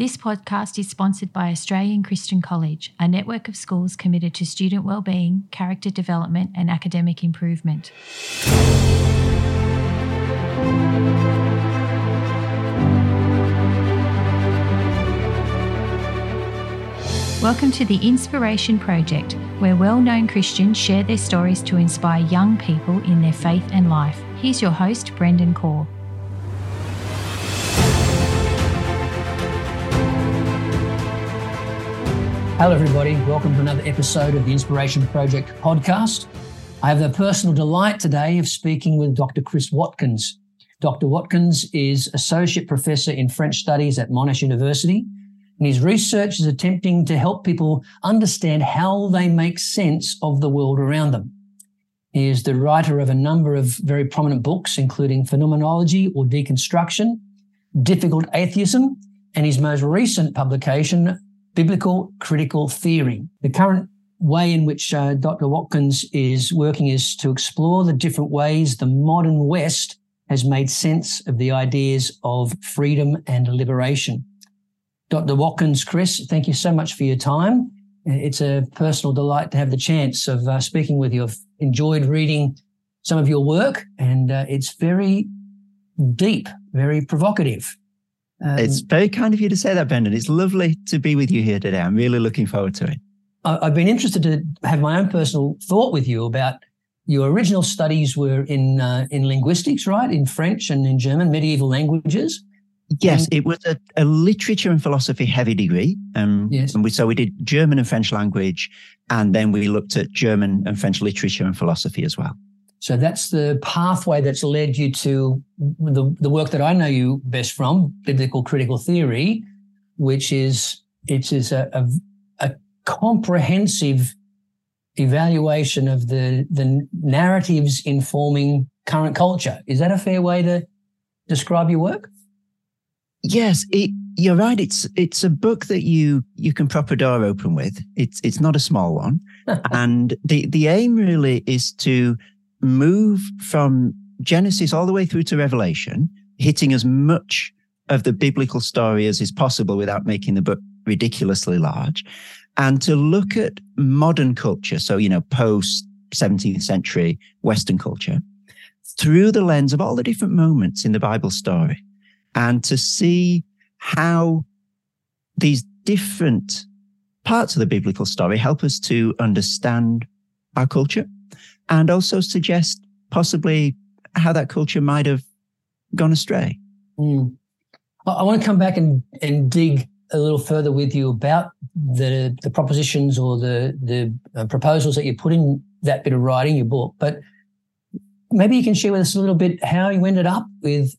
This podcast is sponsored by Australian Christian College, a network of schools committed to student well-being, character development, and academic improvement. Welcome to the Inspiration Project, where well known Christians share their stories to inspire young people in their faith and life. Here's your host, Brendan Corr. Hello, everybody. Welcome to another episode of the Inspiration Project podcast. I have the personal delight today of speaking with Dr. Chris Watkin. Dr. Watkin is Associate Professor in French Studies at Monash University, and his research is attempting to help people understand how they make sense of the world around them. He is the writer of a number of very prominent books, including Phenomenology or Deconstruction, Difficult Atheism, and his most recent publication, biblical critical theory. The current way in which uh, Dr. Watkin is working is to explore the different ways the modern West has made sense of the ideas of freedom and liberation. Dr. Watkin, Chris, thank you so much for your time. It's a personal delight to have the chance of uh, speaking with you. I've enjoyed reading some of your work, and uh, it's very deep, very provocative. Um, it's very kind of you to say that, Brendan. It's lovely to be with you here today. I'm really looking forward to it. I've been interested to have my own personal thought with you about your original studies were in uh, in linguistics, right? In French and in German, medieval languages. Yes, and, it was a, a, literature and philosophy heavy degree. Um, yes. And we, so we did German and French language, and then we looked at German and French literature and philosophy as well. So that's the pathway that's led you to the, the work that I know you best from, biblical critical theory, which is it is a, a, a comprehensive evaluation of the the narratives informing current culture. Is that a fair way to describe your work? Yes, it, you're right. It's it's a book that you you can prop a door open with. It's it's not a small one, and the the aim really is to move from Genesis all the way through to Revelation, hitting as much of the biblical story as is possible without making the book ridiculously large, and to look at modern culture, so, you know, post 17th century Western culture, through the lens of all the different moments in the Bible story, and to see how these different parts of the biblical story help us to understand our culture and also suggest possibly how that culture might have gone astray. Mm. I want to come back and, and dig a little further with you about the the propositions or the the uh, proposals that you put in that bit of writing, your book. But maybe you can share with us a little bit how you ended up with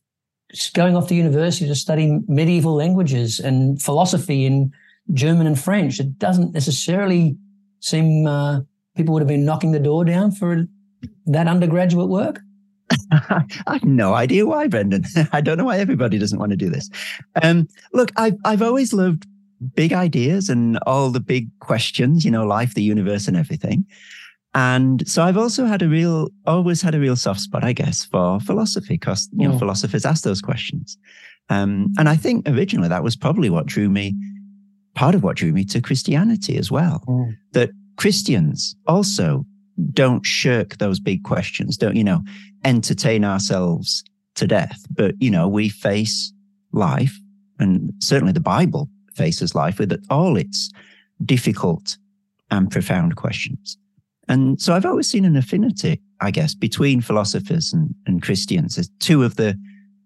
going off to university to study medieval languages and philosophy in German and French. It doesn't necessarily seem uh, people would have been knocking the door down for that undergraduate work? I have no idea why, Brendan. I don't know why everybody doesn't want to do this. Um, look, I've I've always loved big ideas and all the big questions, you know, life, the universe, and everything. And so I've also had a real, always had a real soft spot, I guess, for philosophy, because you know, mm. philosophers ask those questions. Um, and I think originally that was probably what drew me, part of what drew me to Christianity as well. Mm. That Christians also don't shirk those big questions, don't, you know, entertain ourselves to death. But, you know, we face life, and certainly the Bible faces life with all its difficult and profound questions. And so I've always seen an affinity, I guess, between philosophers and, and Christians as two of the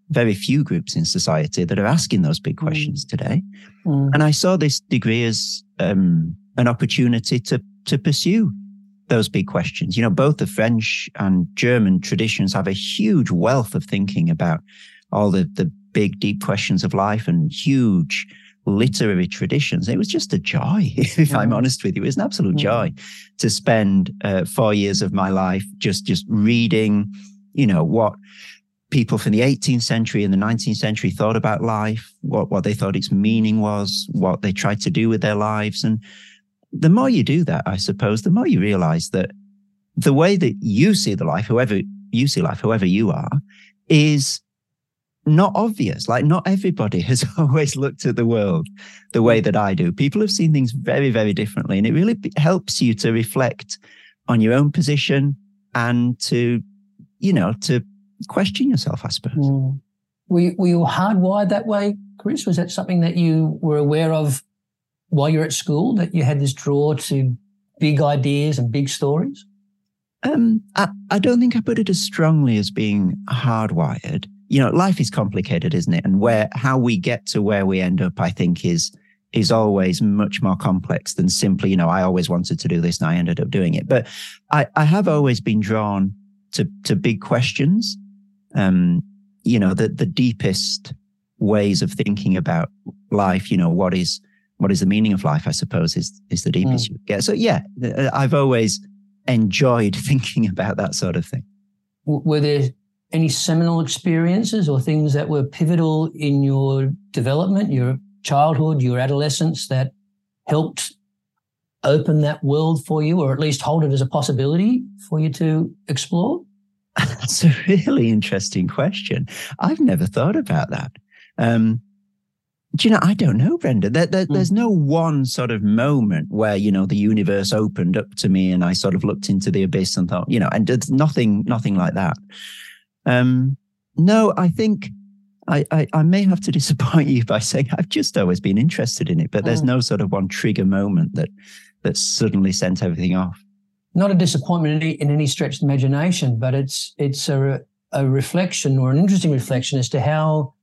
very few groups in society that are asking those big mm. questions mm. today. Mm. And I saw this degree as um, an opportunity to to pursue those big questions. You know, both the French and German traditions have a huge wealth of thinking about all the, the big, deep questions of life and huge literary traditions. It was just a joy, if I'm honest with you. It was an absolute joy to spend uh, four years of my life just, just reading, you know, what people from the 18th century and the 19th century thought about life, what, what they thought its meaning was, what they tried to do with their lives. And the more you do that, I suppose, the more you realize that the way that you see the life, whoever you see life, whoever you are, is not obvious. Like not everybody has always looked at the world the way that I do. People have seen things very, very differently. And it really helps you to reflect on your own position and to, you know, to question yourself, I suppose. Mm. Were, you, were you hardwired that way, Chris? Was that something that you were aware of while you're at school, that you had this draw to big ideas and big stories? Um, I, I don't think I put it as strongly as being hardwired. You know, life is complicated, isn't it? And where how we get to where we end up, I think, is is always much more complex than simply, you know, I always wanted to do this and I ended up doing it. But I, I have always been drawn to to big questions. Um, you know, the the deepest ways of thinking about life, you know, what is what is the meaning of life, I suppose, is is the deepest mm. you get. So yeah, I've always enjoyed thinking about that sort of thing. Were there any seminal experiences or things that were pivotal in your development, your childhood, your adolescence that helped open that world for you, or at least hold it as a possibility for you to explore? That's a really interesting question. I've never thought about that. Um, do you know, I don't know, Brendan. There, there, mm. There's no one sort of moment where, you know, the universe opened up to me and I sort of looked into the abyss and thought, you know, and it's nothing, nothing like that. Um, no, I think I, I, I, may have to disappoint you by saying I've just always been interested in it, but there's mm. no sort of one trigger moment that that suddenly sent everything off. Not a disappointment in any, in any stretch of imagination, but it's it's a, a reflection or an interesting reflection as to how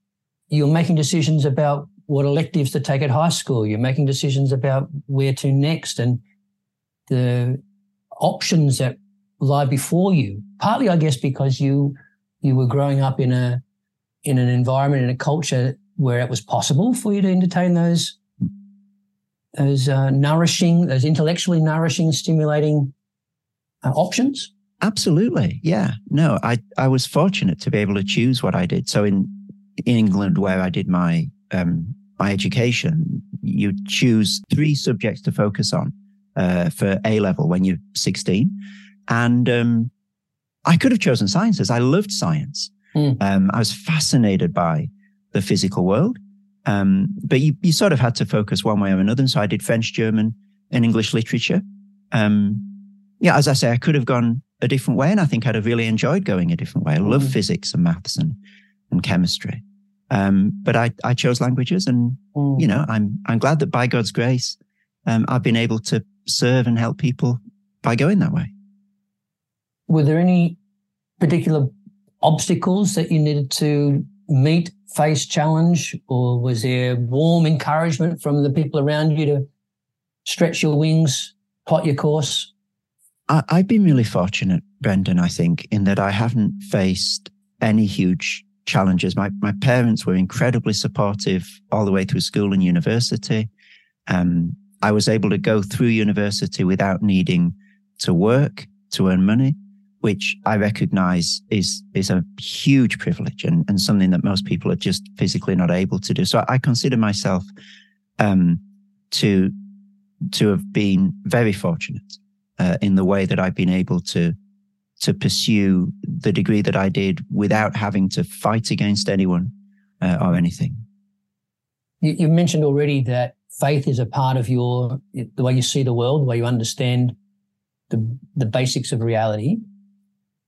you're making decisions about what electives to take at high school. You're making decisions about where to next and the options that lie before you. Partly, I guess, because you you were growing up in a in an environment in a culture where it was possible for you to entertain those those uh, nourishing, those intellectually nourishing, stimulating uh, options. Absolutely, yeah. No, I I was fortunate to be able to choose what I did. So in England, where I did my um, my education, you choose three subjects to focus on uh, for A level when you're 16. And um, I could have chosen sciences. I loved science. Mm. Um, I was fascinated by the physical world. Um, but you, you sort of had to focus one way or another. And so I did French, German, and English literature. Um, yeah, as I say, I could have gone a different way. And I think I'd have really enjoyed going a different way. I love mm. physics and maths and, and chemistry. Um, but I, I chose languages and, mm. you know, I'm, I'm glad that by God's grace, um, I've been able to serve and help people by going that way. Were there any particular obstacles that you needed to meet, face, challenge, or was there warm encouragement from the people around you to stretch your wings, plot your course? I, I've been really fortunate, Brendan, I think, in that I haven't faced any huge challenges. My my parents were incredibly supportive all the way through school and university. Um, I was able to go through university without needing to work to earn money, which I recognize is is a huge privilege and, and something that most people are just physically not able to do. So I consider myself um, to to have been very fortunate uh, in the way that I've been able to to pursue the degree that I did without having to fight against anyone uh, or anything. You, you mentioned already that faith is a part of your the way you see the world, the way you understand the the basics of reality.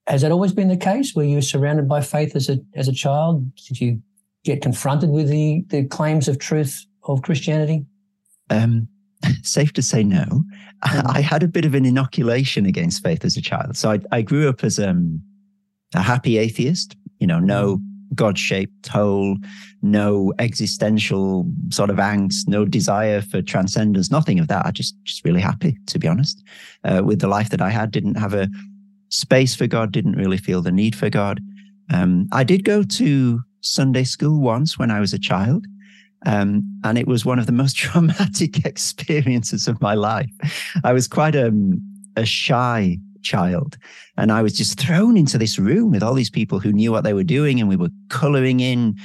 Has that always been the case? Were you surrounded by faith as a as a child? Did you get confronted with the the claims of truth of Christianity? Um, safe to say no. Mm. I had a bit of an inoculation against faith as a child. So I, I grew up as um, a happy atheist, you know, no mm. God shaped hole, no existential sort of angst, no desire for transcendence, nothing of that. I just, just really happy, to be honest, uh, with the life that I had. Didn't have a space for God, didn't really feel the need for God. Um, I did go to Sunday school once when I was a child. Um, and it was one of the most traumatic experiences of my life. I was quite a, a shy child. And I was just thrown into this room with all these people who knew what they were doing. And we were coloring in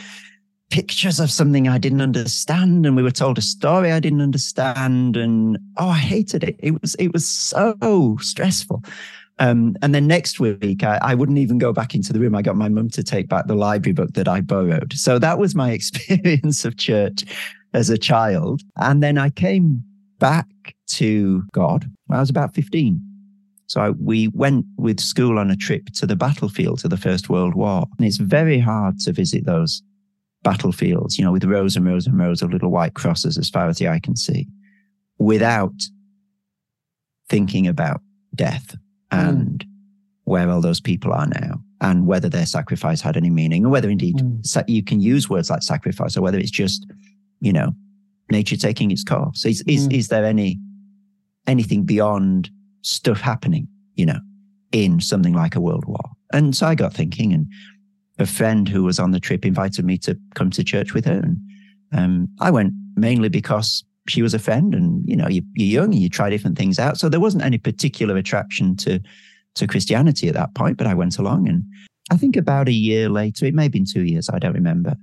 pictures of something I didn't understand. And we were told a story I didn't understand. And oh, I hated it. It was, it was so stressful. Um, and then next week, I, I, wouldn't even go back into the room. I got my mum to take back the library book that I borrowed. So that was my experience of church as a child. And then I came back to God I was about 15. So I, we went with school on a trip to the battlefield to the First World War. And it's very hard to visit those battlefields, you know, with rows and rows and rows of little white crosses as far as the eye can see, without thinking about death and mm. where all those people are now and whether their sacrifice had any meaning and whether indeed mm. you can use words like sacrifice or whether it's just, you know, nature taking its course. Is, is, mm. is there any, anything beyond stuff happening, you know, in something like a world war? And so I got thinking and a friend who was on the trip invited me to come to church with her. And um, I went mainly because she was a friend and, you know, you, are young and you try different things out. So there wasn't any particular attraction to, to Christianity at that point, but I went along. And I think about a year later, it may have been two years, I don't remember.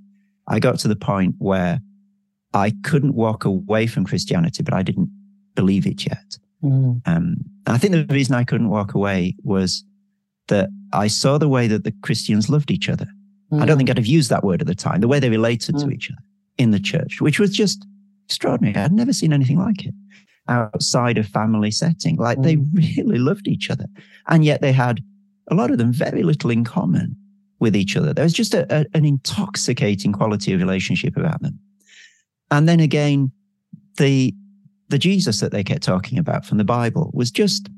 I got to the point where I couldn't walk away from Christianity, but I didn't believe it yet. Mm. Um, I think the reason I couldn't walk away was that I saw the way that the Christians loved each other. Mm. I don't think I'd have used that word at the time, the way they related mm. to each other in the church, which was just extraordinary. I'd never seen anything like it outside of family setting. Like mm. they really loved each other. And yet they had a lot of them very little in common with each other. There was just a, a, an intoxicating quality of relationship about them. And then again, the the Jesus that they kept talking about from the Bible was just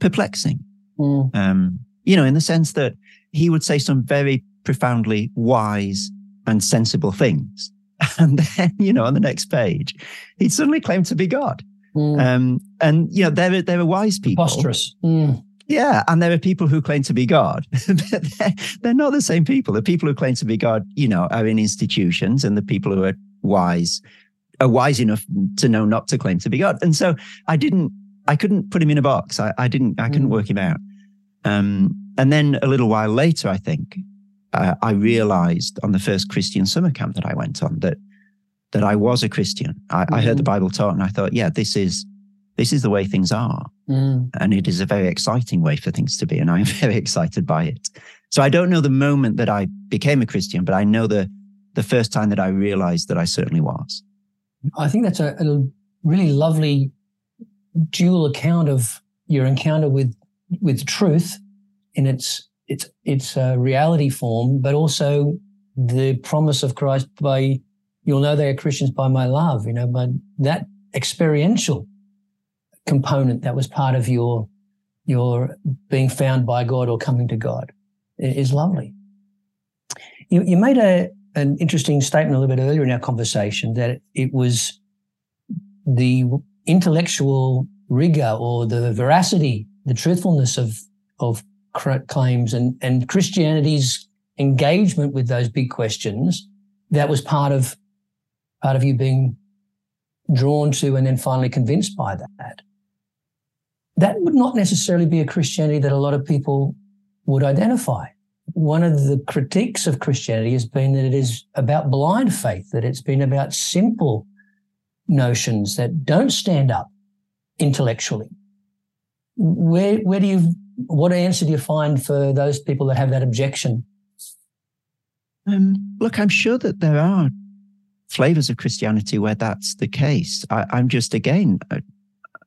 perplexing. Mm. Um, you know, in the sense that he would say some very profoundly wise and sensible things. And then, you know, on the next page, he'd suddenly claim to be God. Mm. Um, and, you know, there, there are wise people. Preposterous. Mm. Yeah. And there are people who claim to be God. they're, they're not the same people. The people who claim to be God, you know, are in institutions and the people who are wise are wise enough to know not to claim to be God. And so I didn't, I couldn't put him in a box. I, I didn't, I couldn't mm. work him out. Um, and then a little while later, I think, uh, I realized on the first Christian summer camp that I went on that that I was a Christian. I, mm. I heard the mm-hmm. Bible taught, and I thought, yeah, this is this is the way things are, mm. and it is a very exciting way for things to be, and I'm very excited by it. So I don't know the moment that I became a Christian, but I know the the first time that I realized that I certainly was. I think that's a, a really lovely dual account of your encounter with with truth in its its its uh, reality form, but also the promise of Christ by you'll know they are Christians by my love. You know, by that experiential component that was part of your your being found by God or coming to God is lovely. You, you made a an interesting statement a little bit earlier in our conversation that it was the intellectual rigor or the veracity, the truthfulness of of claims and, and Christianity's engagement with those big questions, that was part of part of you being drawn to and then finally convinced by that. That would not necessarily be a Christianity that a lot of people would identify. One of the critiques of Christianity has been that it is about blind faith, that it's been about simple notions that don't stand up intellectually. Where, where do you what answer do you find for those people that have that objection? Um, look, I'm sure that there are flavors of Christianity where that's the case. I, am just, again, I,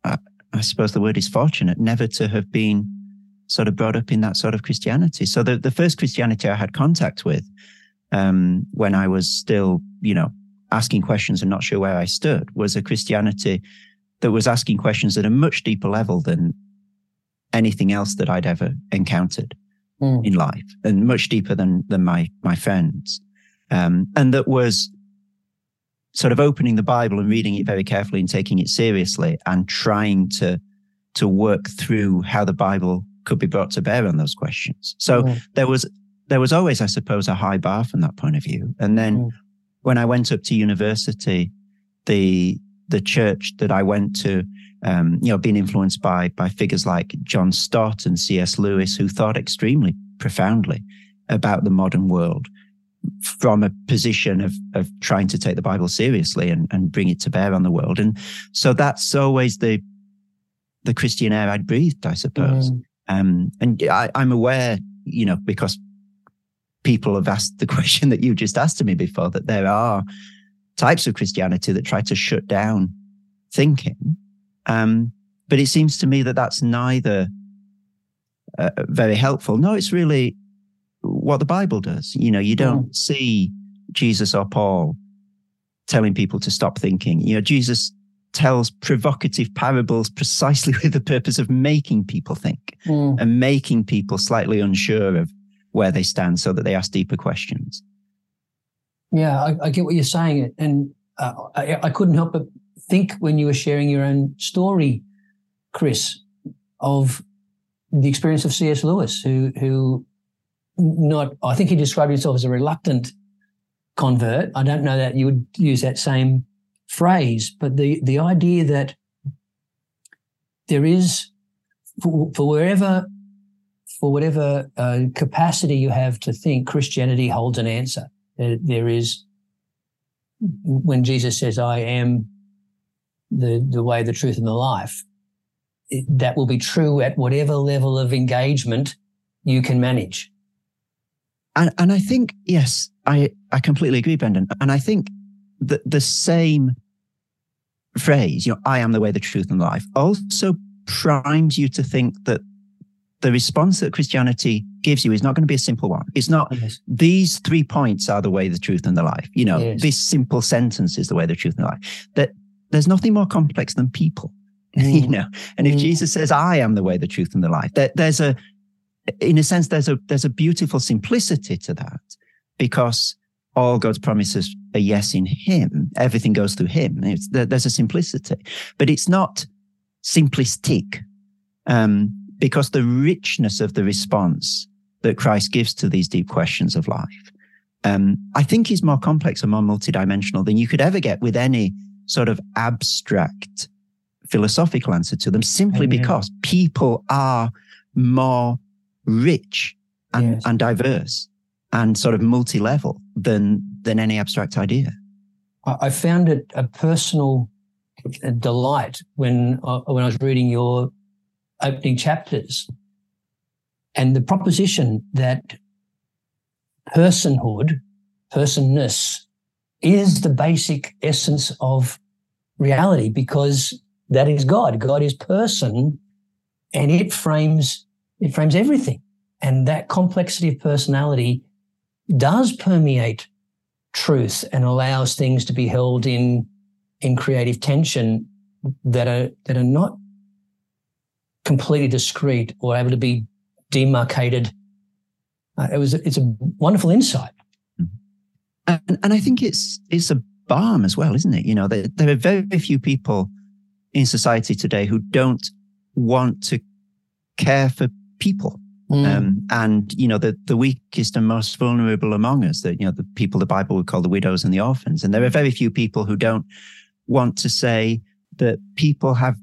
I, I, suppose the word is fortunate, never to have been sort of brought up in that sort of Christianity. So the, the first Christianity I had contact with um, when I was still, you know, asking questions and not sure where I stood was a Christianity that was asking questions at a much deeper level than anything else that I'd ever encountered mm. in life and much deeper than, than my, my friends. Um, and that was sort of opening the Bible and reading it very carefully and taking it seriously and trying to, to work through how the Bible could be brought to bear on those questions. So mm. there was, there was always, I suppose, a high bar from that point of view. And then mm. when I went up to university, the, the church that I went to um, you know, being influenced by by figures like John Stott and C.S. Lewis, who thought extremely profoundly about the modern world from a position of of trying to take the Bible seriously and, and bring it to bear on the world. And so that's always the the Christian air I'd breathed, I suppose. Mm. Um, and I, I'm aware, you know, because people have asked the question that you just asked to me before, that there are types of Christianity that try to shut down thinking. Um, but it seems to me that that's neither uh, very helpful. No, it's really what the Bible does. You know, you don't mm. see Jesus or Paul telling people to stop thinking. You know, Jesus tells provocative parables precisely with the purpose of making people think mm. and making people slightly unsure of where they stand so that they ask deeper questions. Yeah, I, I get what you're saying. And uh, I, I couldn't help but think when you were sharing your own story, Chris, of the experience of C.S. Lewis, who, who not, I think he described himself as a reluctant convert. I don't know that you would use that same phrase, but the, the idea that there is, for, for wherever, for whatever uh, capacity you have to think, Christianity holds an answer. there, there is, when Jesus says, I am the, the way, the truth, and the life, it, that will be true at whatever level of engagement you can manage. And, and I think, yes, I, I completely agree, Brendan. And I think that the same phrase, you know, I am the way, the truth, and the life, also primes you to think that the response that Christianity gives you is not going to be a simple one. It's not yes. these three points are the way, the truth, and the life. You know, yes. this simple sentence is the way, the truth, and the life. That there's nothing more complex than people. Mm. you know, and if mm. Jesus says, "I am the way, the truth, and the life," there, there's a, in a sense, there's a there's a beautiful simplicity to that because all God's promises are yes in Him. Everything goes through Him. there's a simplicity, but it's not simplistic, um, because the richness of the response that Christ gives to these deep questions of life, um, I think, is more complex and more multidimensional than you could ever get with any sort of abstract philosophical answer to them, simply Amen. because people are more rich and, yes. and diverse and sort of multi-level than than any abstract idea. I found it a personal delight when uh, when I was reading your opening chapters, and the proposition that personhood, personness, is the basic essence of reality because that is God. God is person, and it frames it frames everything. And that complexity of personality does permeate truth and allows things to be held in in creative tension that are that are not completely discrete or able to be demarcated. Uh, it was it's a wonderful insight, and, and I think it's it's a balm as well, isn't it? You know, there, there are very few people in society today who don't want to care for people. Mm. Um, and you know the the weakest and most vulnerable among us, that you know the people the Bible would call the widows and the orphans, and there are very few people who don't want to say that people have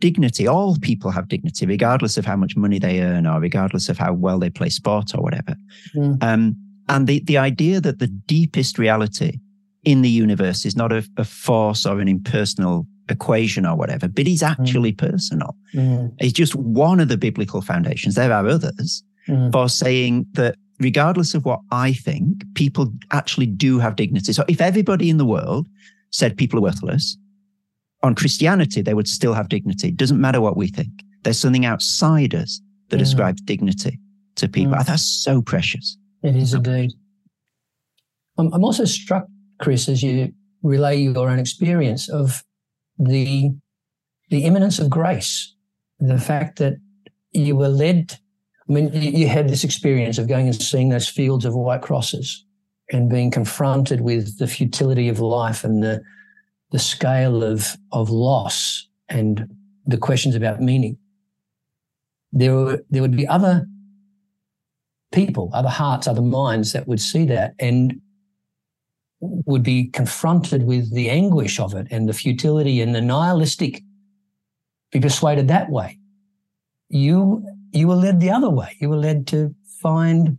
dignity. All people have dignity, regardless of how much money they earn or regardless of how well they play sport or whatever. Mm. Um, and the the idea that the deepest reality in the universe is not a, a force or an impersonal equation or whatever, but is actually mm. personal. Mm. It's just one of the biblical foundations. There are others mm. for saying that regardless of what I think, people actually do have dignity. So if everybody in the world said people are worthless, on Christianity, they would still have dignity. It doesn't matter what we think. There's something outside us that mm. ascribes dignity to people. Mm. That's so precious. It is indeed. I'm also struck, Chris, as you relay your own experience of the the imminence of grace, the fact that you were led. I mean, you had this experience of going and seeing those fields of white crosses and being confronted with the futility of life and the the scale of of loss and the questions about meaning. There were, there would be other people, other hearts, other minds that would see that and would be confronted with the anguish of it and the futility and the nihilistic, be persuaded that way. You you were led the other way. You were led to find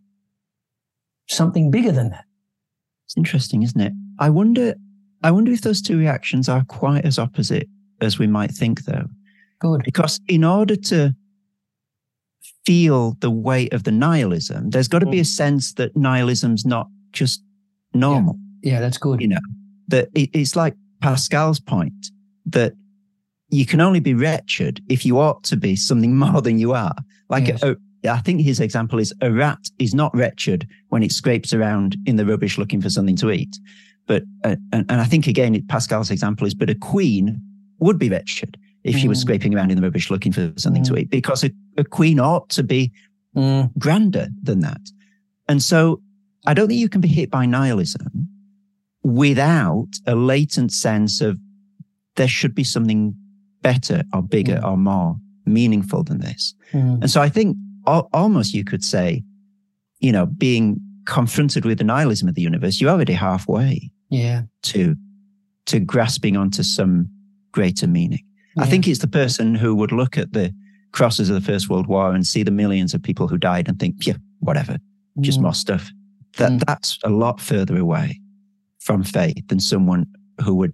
something bigger than that. It's interesting, isn't it? I wonder I wonder if those two reactions are quite as opposite as we might think, though. Good. Because in order to feel the weight of the nihilism, there's got to be a sense that nihilism's not just normal. Yeah, yeah that's good. You know, that it, it's like Pascal's point that you can only be wretched if you ought to be something more than you are. Like yes. a, I think his example is a rat is not wretched when it scrapes around in the rubbish looking for something to eat. But, uh, and, and, I think again, Pascal's example is, but a queen would be wretched if mm. she was mm. scraping around in the rubbish looking for something mm. to eat because a, a, queen ought to be mm. grander than that. And so I don't think you can be hit by nihilism without a latent sense of there should be something better or bigger mm. or more meaningful than this. Mm. And so I think almost you could say, you know, being confronted with the nihilism of the universe, you're already halfway yeah. to to grasping onto some greater meaning. Yeah. I think it's the person who would look at the crosses of the First World War and see the millions of people who died and think, yeah, whatever, just mm. more stuff. That mm. that's a lot further away from faith than someone who would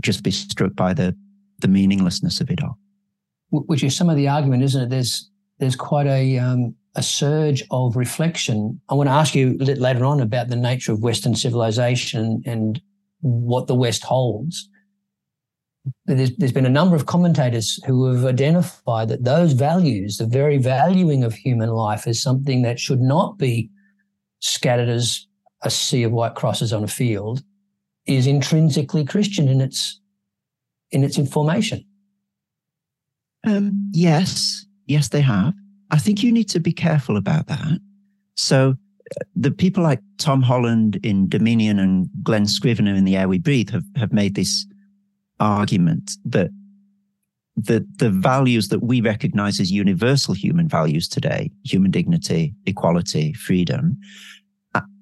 just be struck by the the meaninglessness of it all. Which is some of the argument, isn't it? There's there's quite a um, a surge of reflection. I want to ask you later on about the nature of Western civilization and what the West holds. There's, there's been a number of commentators who have identified that those values, the very valuing of human life, is something that should not be scattered as a sea of white crosses on a field, is intrinsically Christian in its in its information. Um, yes, yes, they have. I think you need to be careful about that. So uh, the people like Tom Holland in Dominion and Glen Scrivener in The Air We Breathe have, have made this argument that the, the values that we recognize as universal human values today, human dignity, equality, freedom,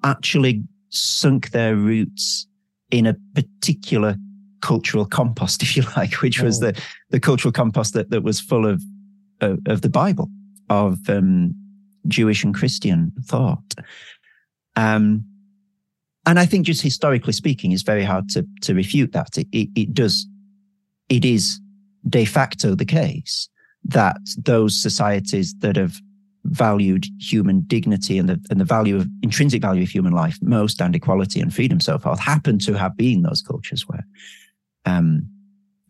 actually sunk their roots in a particular cultural compost, if you like, which was oh. the, the cultural compost that, that was full of, of, of the Bible of um, Jewish and Christian thought. Um, and I think just historically speaking, it's very hard to, to refute that. It, it, it does, it is de facto the case that those societies that have valued human dignity and the, and the value of intrinsic value of human life most and equality and freedom so forth happen to have been those cultures where um,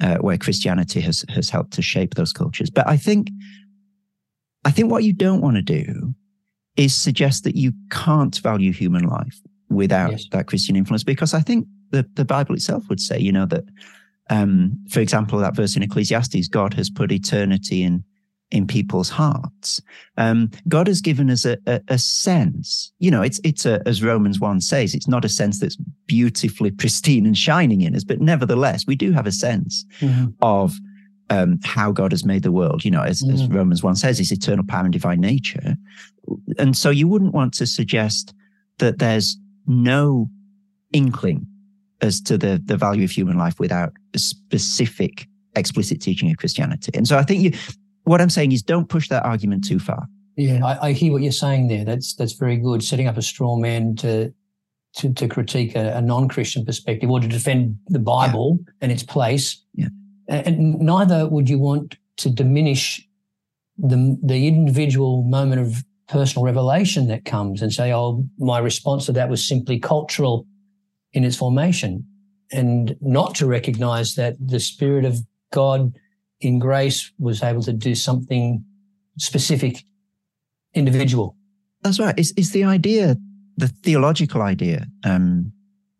uh, where Christianity has has helped to shape those cultures. But I think I think what you don't want to do is suggest that you can't value human life without yes. that Christian influence, because I think the, the Bible itself would say, you know, that, um, for example, that verse in Ecclesiastes, God has put eternity in in people's hearts. Um, God has given us a, a, a, sense, you know, it's, it's a, as Romans 1 says, it's not a sense that's beautifully pristine and shining in us, but nevertheless, we do have a sense mm-hmm. of um, how God has made the world, you know, as, mm. as Romans 1 says, his eternal power and divine nature. And so you wouldn't want to suggest that there's no inkling as to the, the value of human life without a specific explicit teaching of Christianity. And so I think you, what I'm saying is don't push that argument too far. Yeah, I, I hear what you're saying there. That's that's very good. Setting up a straw man to to, to critique a, a non-Christian perspective or to defend the Bible yeah. and its place. Yeah and neither would you want to diminish the the individual moment of personal revelation that comes and say, "Oh, my response to that was simply cultural in its formation," and not to recognize that the Spirit of God in grace was able to do something specific, individual. That's right. It's, it's the idea, the theological idea, um,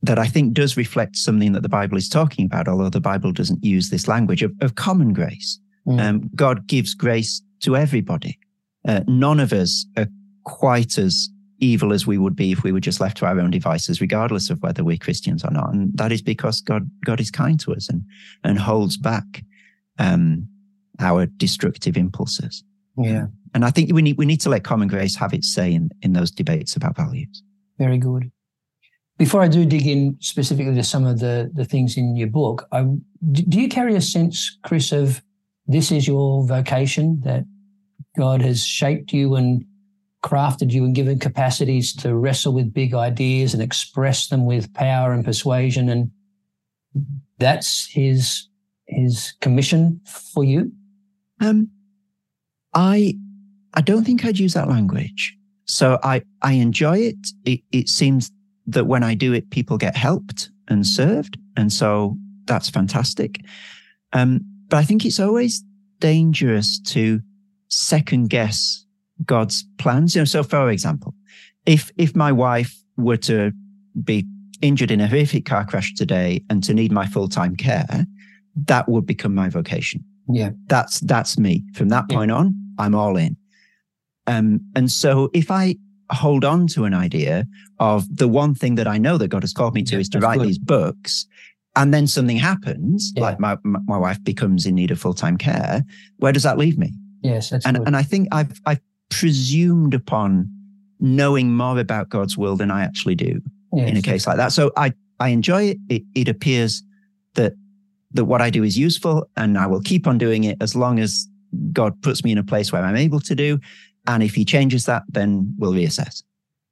that I think does reflect something that the Bible is talking about, although the Bible doesn't use this language of, of common grace. Mm. Um, God gives grace to everybody. Uh, none of us are quite as evil as we would be if we were just left to our own devices, regardless of whether we're Christians or not. And that is because God, God is kind to us and, and holds back, um, our destructive impulses. Yeah. And I think we need, we need to let common grace have its say in, in those debates about values. Very good. Before I do dig in specifically to some of the, the things in your book, I, do you carry a sense, Chris, of this is your vocation, that God has shaped you and crafted you and given capacities to wrestle with big ideas and express them with power and persuasion and that's his his commission for you Um, I I don't think I'd use that language. So I I enjoy it. It it seems that when I do it, people get helped and served, and so that's fantastic. Um, but I think it's always dangerous to second guess God's plans. You know, so for example, if if my wife were to be injured in a horrific car crash today and to need my full time care, that would become my vocation. Yeah, that's that's me. From that yeah. point on, I'm all in. Um, and so if I hold on to an idea of the one thing that I know that God has called me to yeah, is to write good. these books, and then something happens, yeah. like my my wife becomes in need of full time care, where does that leave me? Yes, and good. and I think I've I've presumed upon knowing more about God's will than I actually do yes. in a case like that. So I I enjoy it. It, it appears that that what I do is useful, and I will keep on doing it as long as God puts me in a place where I'm able to do. And if He changes that, then we'll reassess.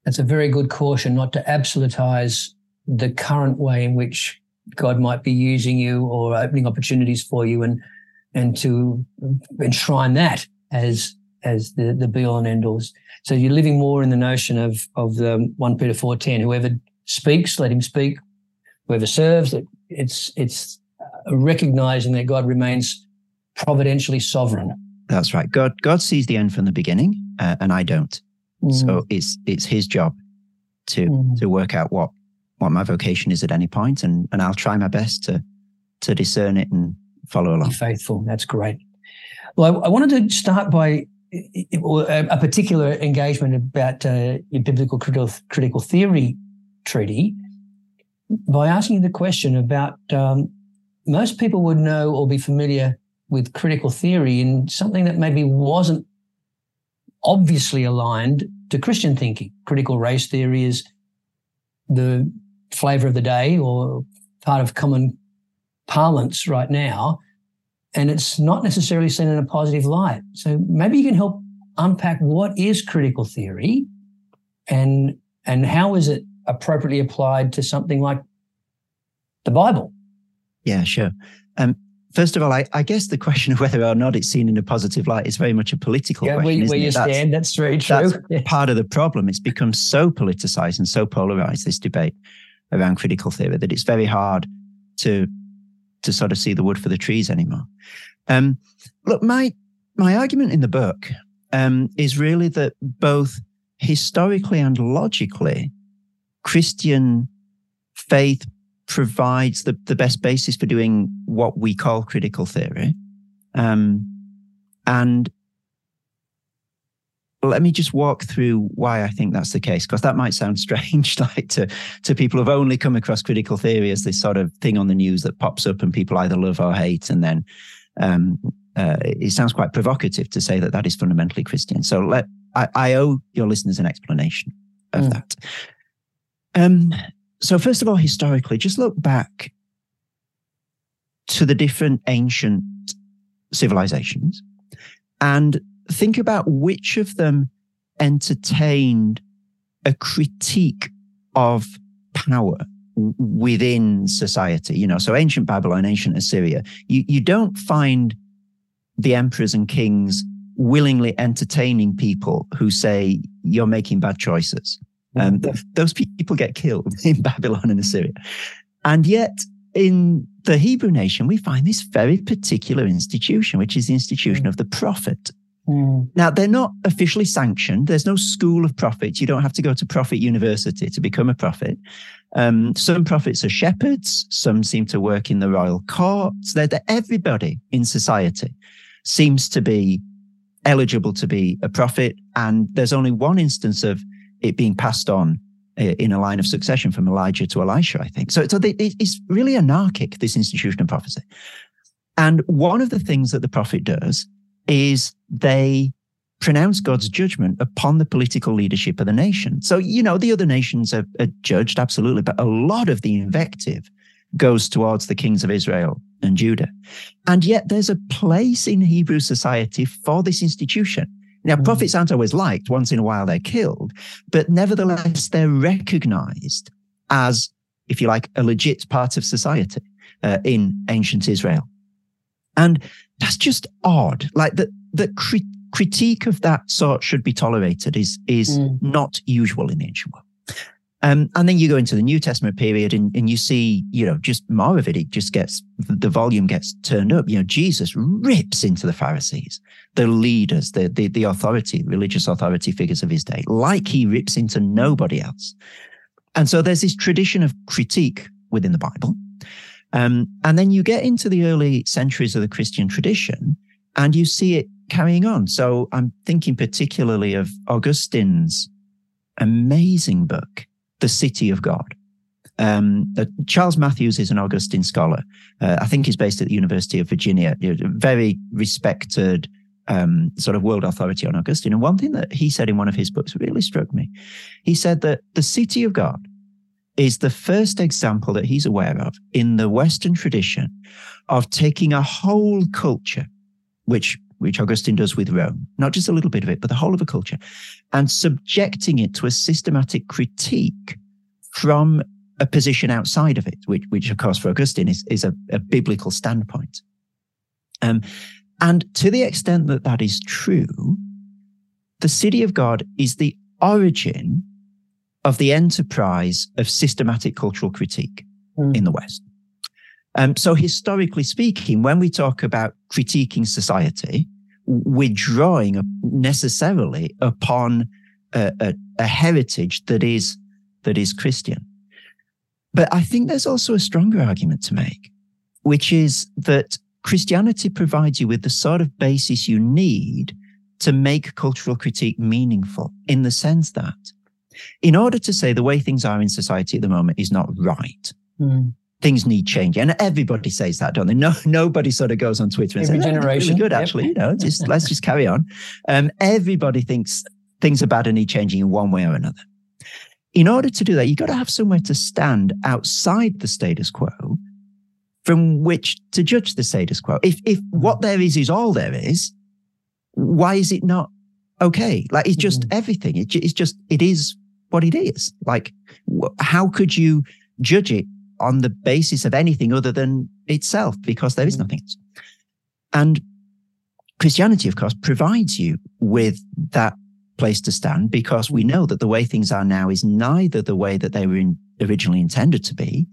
That's a very good caution not to absolutize the current way in which God might be using you or opening opportunities for you, and and to enshrine that as as the the be all and end alls. So you're living more in the notion of of the one Peter four ten. Whoever speaks, let him speak. Whoever serves, it's it's recognizing that God remains providentially sovereign. That's right. God God sees the end from the beginning, uh, and I don't. Mm. So it's it's His job to mm. to work out what what my vocation is at any point, and and I'll try my best to to discern it and follow along. Be faithful. That's great. Well, I, I wanted to start by a particular engagement about uh, biblical critical, critical theory treaty by asking the question about um, most people would know or be familiar with critical theory in something that maybe wasn't obviously aligned to Christian thinking. Critical race theory is the flavor of the day or part of common parlance right now. And it's not necessarily seen in a positive light. So maybe you can help unpack what is critical theory and and how is it appropriately applied to something like the Bible? Yeah, sure. Um, first of all, I, I, guess the question of whether or not it's seen in a positive light is very much a political yeah, question. Where, where you that's, stand, that's very true. That's part of the problem. It's become so politicized and so polarized, this debate around critical theory, that it's very hard to to sort of see the wood for the trees anymore. Um, look, my my argument in the book um, is really that both historically and logically, Christian faith provides the, the best basis for doing what we call critical theory. Um, and let me just walk through why I think that's the case, because that might sound strange, like to, to people who've only come across critical theory as this sort of thing on the news that pops up and people either love or hate. And then um, uh, it sounds quite provocative to say that that is fundamentally Christian. So let I, I owe your listeners an explanation of mm. that. Um, so first of all, historically, just look back to the different ancient civilizations and think about which of them entertained a critique of power within society. You know, so ancient Babylon, ancient Assyria, you, you don't find the emperors and kings willingly entertaining people who say you're making bad choices. Um, th- those people get killed in Babylon and Assyria. And yet, in the Hebrew nation, we find this very particular institution, which is the institution mm. of the prophet. Mm. Now, they're not officially sanctioned. There's no school of prophets. You don't have to go to prophet university to become a prophet. Um, some prophets are shepherds. Some seem to work in the royal courts. They're, they're everybody in society seems to be eligible to be a prophet. And there's only one instance of it being passed on uh, in a line of succession from Elijah to Elisha, I think. So, so it's really anarchic, this institution of prophecy. And one of the things that the prophet does is they pronounce God's judgment upon the political leadership of the nation. So, you know, the other nations are, are judged, absolutely, but a lot of the invective goes towards the kings of Israel and Judah. And yet there's a place in Hebrew society for this institution. Now, mm. prophets aren't always liked. Once in a while, they're killed, but nevertheless, they're recognized as, if you like, a legit part of society uh, in ancient Israel. And that's just odd. Like the, the crit- critique of that sort should be tolerated is, is mm. not usual in the ancient world. Um, and then you go into the New Testament period and, and you see, you know, just more of it. It just gets, the volume gets turned up. You know, Jesus rips into the Pharisees, the leaders, the, the, the authority, religious authority figures of his day, like he rips into nobody else. And so there's this tradition of critique within the Bible. Um, and then you get into the early centuries of the Christian tradition and you see it carrying on. So I'm thinking particularly of Augustine's amazing book, The City of God. Um, uh, Charles Mathewes is an Augustine scholar. Uh, I think he's based at the University of Virginia, very respected um, sort of world authority on Augustine. And one thing that he said in one of his books really struck me. He said that the city of God is the first example that he's aware of in the Western tradition of taking a whole culture, which which Augustine does with Rome, not just a little bit of it, but the whole of a culture, and subjecting it to a systematic critique from a position outside of it, which, which of course for Augustine is, is a, a biblical standpoint. Um, and to the extent that that is true, the city of God is the origin of the enterprise of systematic cultural critique mm. in the West. Um, so, historically speaking, when we talk about critiquing society, we're drawing necessarily upon a, a, a heritage that is that is Christian. But I think there's also a stronger argument to make, which is that Christianity provides you with the sort of basis you need to make cultural critique meaningful in the sense that in order to say the way things are in society at the moment is not right, mm. things need changing. And everybody says that, don't they? No, nobody sort of goes on Twitter and Every says, generation. really good, actually, you know, just let's just carry on. Um, everybody thinks things are bad and need changing in one way or another. In order to do that, you've got to have somewhere to stand outside the status quo from which to judge the status quo. If if what there is is all there is, why is it not okay? Like it's just mm-hmm. everything. It, it's just it is what it is. Like how could you judge it on the basis of anything other than itself? Because there is mm-hmm. nothing. Else. And Christianity, of course, provides you with that place to stand because we know that the way things are now is neither the way that they were in, originally intended to be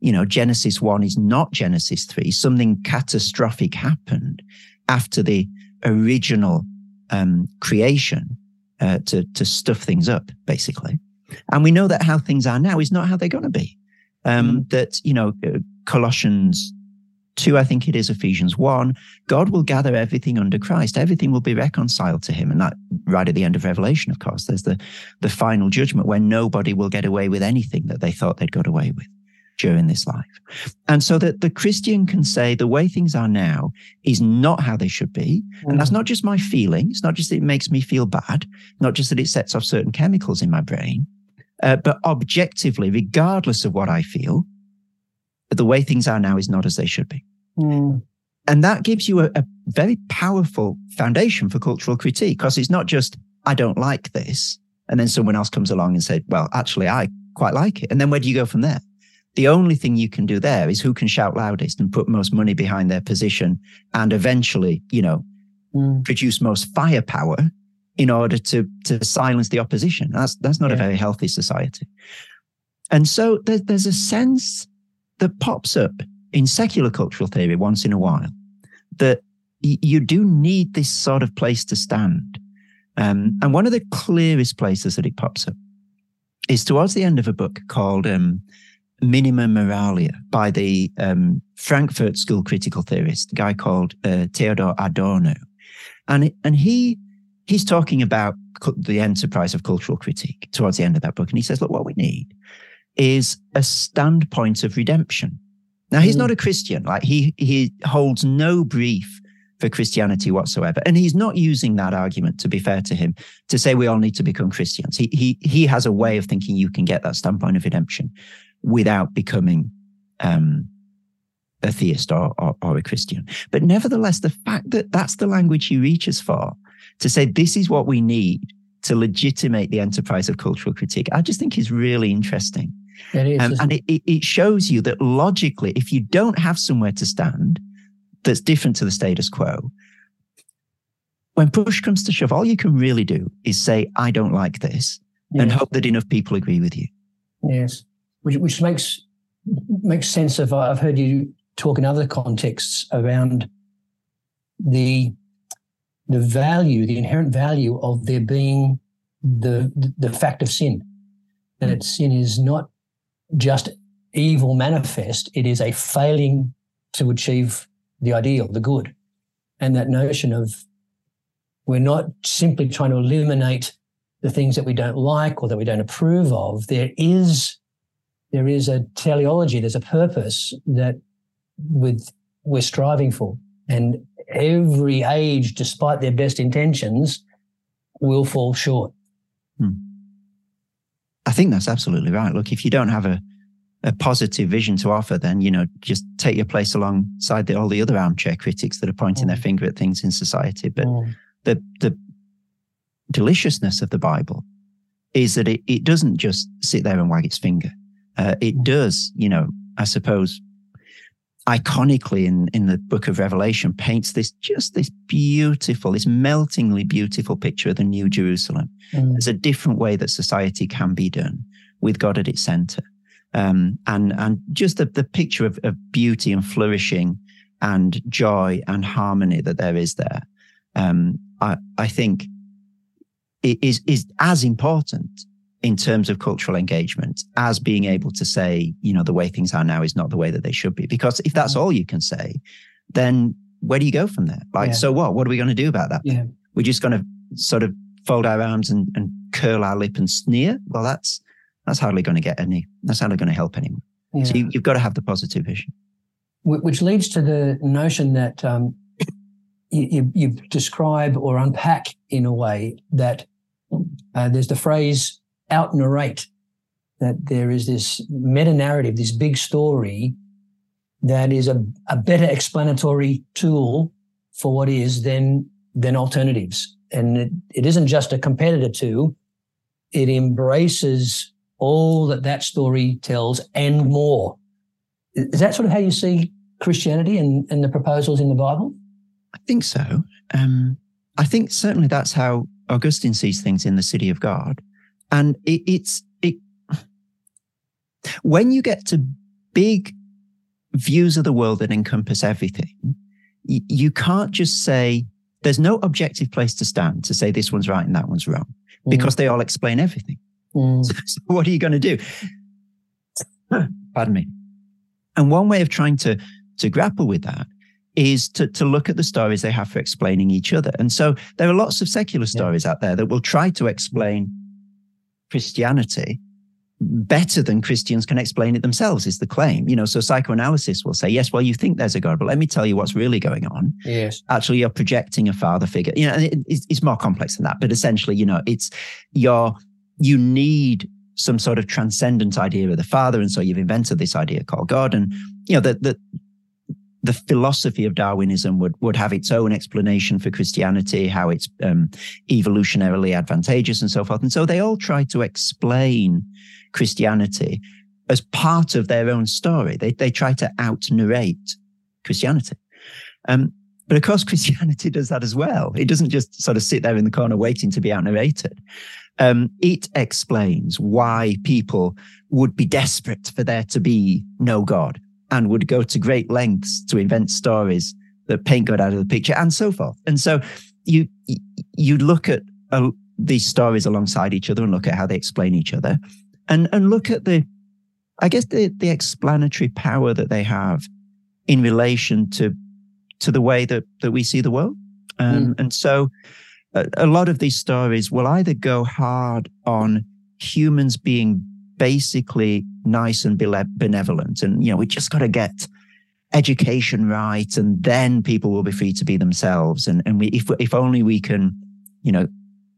you know, Genesis 1 is not Genesis 3. Something catastrophic happened after the original um, creation uh, to, to stuff things up, basically. And we know that how things are now is not how they're going to be. Um, mm. That, you know, uh, Colossians 2, I think it is Ephesians 1, God will gather everything under Christ. Everything will be reconciled to him. And that right at the end of Revelation, of course, there's the, the final judgment where nobody will get away with anything that they thought they'd got away with during this life. And so that the Christian can say the way things are now is not how they should be. Mm. And that's mm. not just my feeling. It's not just that it makes me feel bad, not just that it sets off certain chemicals in my brain, uh, but objectively, regardless of what I feel, the way things are now is not as they should be. Mm. And that gives you a, a very powerful foundation for cultural critique because it's not just, I don't like this. And then someone else comes along and said, well, actually, I quite like it. And then where do you go from there? The only thing you can do there is who can shout loudest and put most money behind their position and eventually, you know, mm. produce most firepower in order to to silence the opposition. That's that's not yeah. a very healthy society. And so there, there's a sense that pops up in secular cultural theory once in a while that y- you do need this sort of place to stand. Um, and one of the clearest places that it pops up is towards the end of a book called um, Minima Moralia by the um, Frankfurt School critical theorist, a guy called uh, Theodor Adorno. And, and he, he's talking about the enterprise of cultural critique towards the end of that book. And he says, look, what we need is a standpoint of redemption. Now, he's mm. not a Christian. Like he, he holds no brief for Christianity whatsoever. And he's not using that argument, to be fair to him, to say we all need to become Christians. He, he, he has a way of thinking you can get that standpoint of redemption without becoming um, a theist or, or, or, a Christian. But nevertheless, the fact that that's the language he reaches for to say this is what we need to legitimate the enterprise of cultural critique, I just think is really interesting. It is, um, and it, it shows you that logically, if you don't have somewhere to stand, that's different to the status quo. When push comes to shove, all you can really do is say, I don't like this, yes. and hope that enough people agree with you. Yes. Which, which makes makes sense of I've heard you talk in other contexts around the the value, the inherent value of there being the the fact of sin. That mm. sin is not just evil manifest, it is a failing to achieve the ideal, the good. And that notion of we're not simply trying to eliminate the things that we don't like or that we don't approve of. There is there is a teleology, there's a purpose that with we're striving for. And every age, despite their best intentions, will fall short. Hmm. I think that's absolutely right. Look, if you don't have a a positive vision to offer, then you know just take your place alongside the, all the other armchair critics that are pointing mm. their finger at things in society. But mm. the the deliciousness of the Bible is that it, it doesn't just sit there and wag its finger. Uh, it does, you know, I suppose, iconically in in the Book of Revelation, paints this just this beautiful, this meltingly beautiful picture of the New Jerusalem. Mm. There's a different way that society can be done with God at its center um, and and just the, the picture of, of beauty and flourishing and joy and harmony that there is there, um, I, I think it is is as important in terms of cultural engagement as being able to say, you know, the way things are now is not the way that they should be. Because if that's mm. all you can say, then where do you go from there? Like, yeah. so what? What are we going to do about that? Yeah. We're just going to sort of fold our arms and, and curl our lip and sneer. Well, that's that's hardly going to get any, that's hardly going to help anyone. Yeah. So you, have got to have the positive vision. Which leads to the notion that um, you, you, describe or unpack in a way that uh, there's the phrase out narrate, that there is this meta narrative, this big story that is a, a better explanatory tool for what is than, than alternatives. And it, it isn't just a competitor to, it embraces all that that story tells and more. Is that sort of how you see Christianity and, and the proposals in the Bible? I think so. Um, I think certainly that's how Augustine sees things in the City of God. And it, it's, it, when you get to big views of the world that encompass everything, you, you can't just say, there's no objective place to stand to say this one's right and that one's wrong mm. because they all explain everything. Mm. So, so what are you going to do? Pardon me. And one way of trying to to grapple with that is to, to look at the stories they have for explaining each other. And so there are lots of secular stories yeah. out there that will try to explain Christianity better than Christians can explain it themselves, is the claim. You know, so psychoanalysis will say, yes, well, you think there's a God, but let me tell you what's really going on. Yes. Actually, you're projecting a father figure. You know, it, it's, it's more complex than that, but essentially, you know, it's you're you need some sort of transcendent idea of the Father, and so you've invented this idea called God. And you know that the the philosophy of Darwinism would would have its own explanation for Christianity, how it's um, evolutionarily advantageous, and so forth. And so they all try to explain Christianity as part of their own story. They they try to out narrate Christianity. Um, but of course, Christianity does that as well. It doesn't just sort of sit there in the corner waiting to be out narrated. Um, it explains why people would be desperate for there to be no God and would go to great lengths to invent stories that paint God out of the picture and so forth. And so you you look at uh, these stories alongside each other and look at how they explain each other, and and look at the, I guess the the explanatory power that they have in relation to to the way that that we see the world. Um, mm. And so a, a lot of these stories will either go hard on humans being basically nice and benevolent. And, you know, we just got to get education right and then people will be free to be themselves. And, and we, if, if only we can, you know,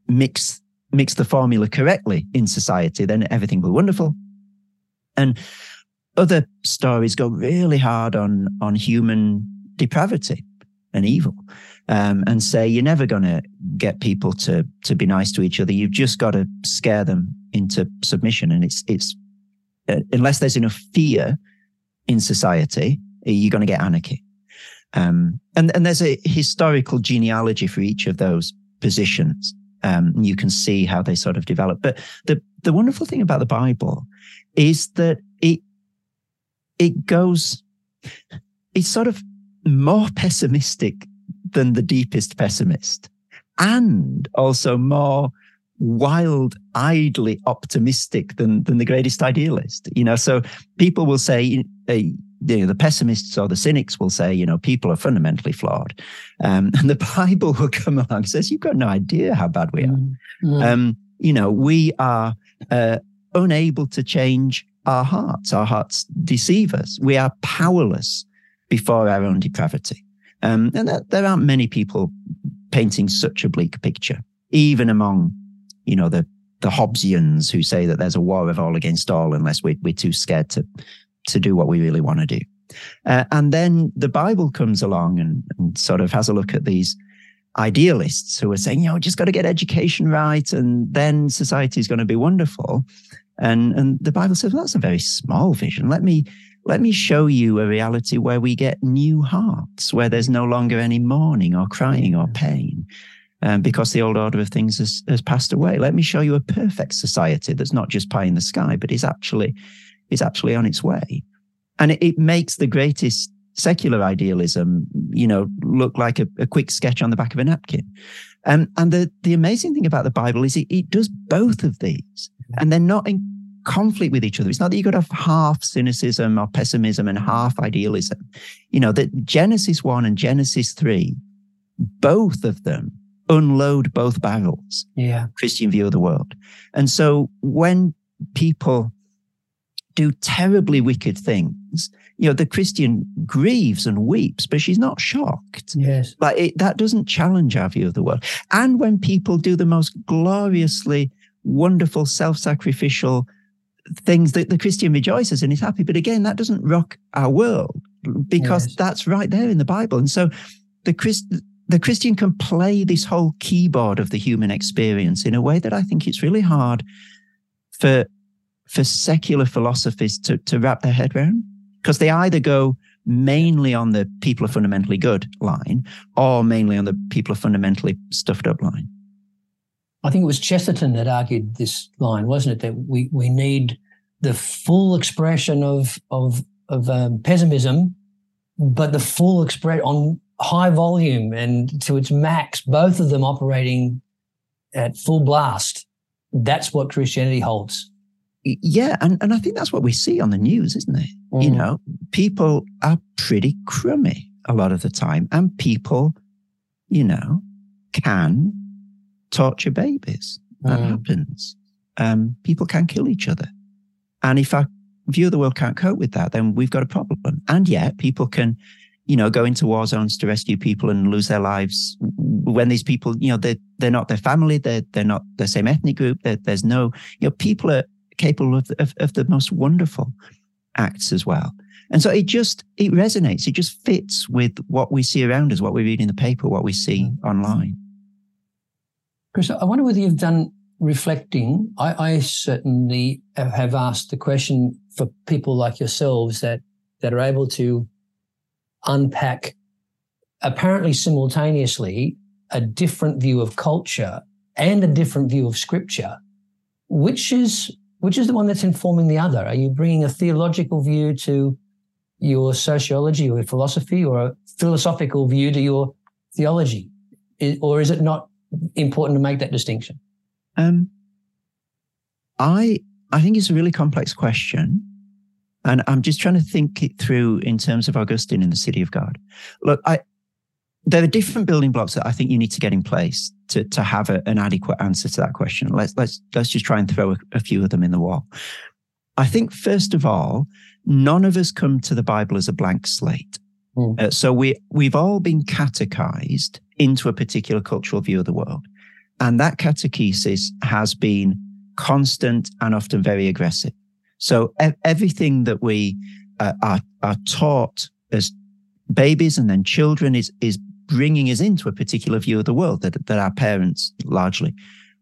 mix, mix the formula correctly in society, then everything will be wonderful. And other stories go really hard on, on human depravity and evil um, and say you're never going to get people to to be nice to each other. You've just got to scare them into submission, and it's it's uh, unless there's enough fear in society, you're going to get anarchy. Um, and, and there's a historical genealogy for each of those positions. Um, you can see how they sort of develop. But the, the wonderful thing about the Bible is that it, it goes, it's sort of more pessimistic than the deepest pessimist and also more wild, idly optimistic than, than the greatest idealist. You know, so people will say, uh, you know, the pessimists or the cynics will say, you know, people are fundamentally flawed. Um, and the Bible will come along and says, you've got no idea how bad we are. Mm-hmm. Um, you know, we are uh, unable to change our hearts. Our hearts deceive us. We are powerless before our own depravity. Um, and that, there aren't many people painting such a bleak picture, even among, you know, the the Hobbesians who say that there's a war of all against all unless we're, we're too scared to to do what we really want to do. Uh, and then the Bible comes along and, and, sort of has a look at these idealists who are saying, you know, just got to get education right, and then society is going to be wonderful. And and the Bible says, well, that's a very small vision. Let me let me show you a reality where we get new hearts, where there's no longer any mourning or crying or pain. Um, because the old order of things has, has passed away. Let me show you a perfect society that's not just pie in the sky, but is actually is actually on its way. And it, it makes the greatest secular idealism, you know, look like a, a, quick sketch on the back of a napkin. Um, and the, the amazing thing about the Bible is it, it does both of these and they're not in conflict with each other. It's not that you've got to have half cynicism or pessimism and half idealism. You know, that Genesis 1 and Genesis 3, both of them unload both barrels. Yeah. Christian view of the world. And so when people do terribly wicked things, you know, the Christian grieves and weeps, but she's not shocked. Yes. Like it, that doesn't challenge our view of the world. And when people do the most gloriously wonderful, self-sacrificial things that the Christian rejoices and is happy. But again, that doesn't rock our world because yes. that's right there in the Bible. And so the Christ, the Christian can play this whole keyboard of the human experience in a way that I think it's really hard for for secular philosophies to, to wrap their head around because they either go mainly on the people are fundamentally good line or mainly on the people are fundamentally stuffed up line. I think it was Chesterton that argued this line, wasn't it? That we, we need the full expression of of of um, pessimism, but the full expression on high volume and to its max, both of them operating at full blast. That's what Christianity holds. Yeah, and, and I think that's what we see on the news, isn't it? Mm. You know, people are pretty crummy a lot of the time, and people, you know, can torture babies. That mm. happens. Um, people can kill each other. And if our view of the world can't cope with that, then we've got a problem. And yet people can, you know, go into war zones to rescue people and lose their lives when these people, you know, they're, they're not their family. They're, they're not the same ethnic group. there's no, you know, people are capable of, of, of the most wonderful acts as well. And so it just, it resonates. It just fits with what we see around us, what we read in the paper, what we see mm. online. Chris, I wonder whether you've done reflecting. I, I, certainly have asked the question for people like yourselves that that are able to unpack apparently simultaneously a different view of culture and a different view of scripture. Which is which is the one that's informing the other? Are you bringing a theological view to your sociology or your philosophy, or a philosophical view to your theology, or is it not important to make that distinction? Um, I I think it's a really complex question, and I'm just trying to think it through in terms of Augustine in the City of God. Look, I there are different building blocks that I think you need to get in place to to have a, an adequate answer to that question. Let's let's let's just try and throw a, a few of them in the wall. I think first of all, none of us come to the Bible as a blank slate. Mm. Uh, so we we've all been catechized into a particular cultural view of the world, and that catechesis has been constant and often very aggressive. So everything that we uh, are are taught as babies and then children is is bringing us into a particular view of the world that that our parents largely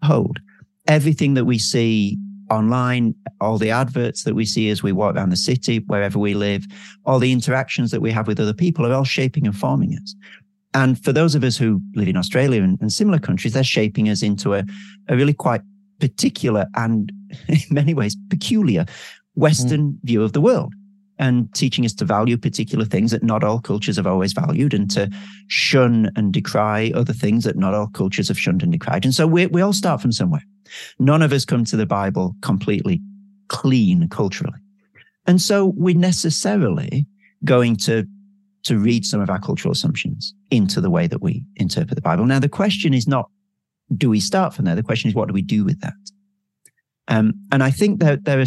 hold. Everything that we see online, all the adverts that we see as we walk around the city, wherever we live, all the interactions that we have with other people are all shaping and forming us. And for those of us who live in Australia and, and similar countries, they're shaping us into a, a really quite particular and in many ways peculiar Western mm. view of the world and teaching us to value particular things that not all cultures have always valued and to shun and decry other things that not all cultures have shunned and decried. And so we, we all start from somewhere. None of us come to the Bible completely clean culturally. And so we're necessarily going to, to read some of our cultural assumptions into the way that we interpret the Bible. Now, the question is not, do we start from there? The question is, what do we do with that? Um, and I think that there are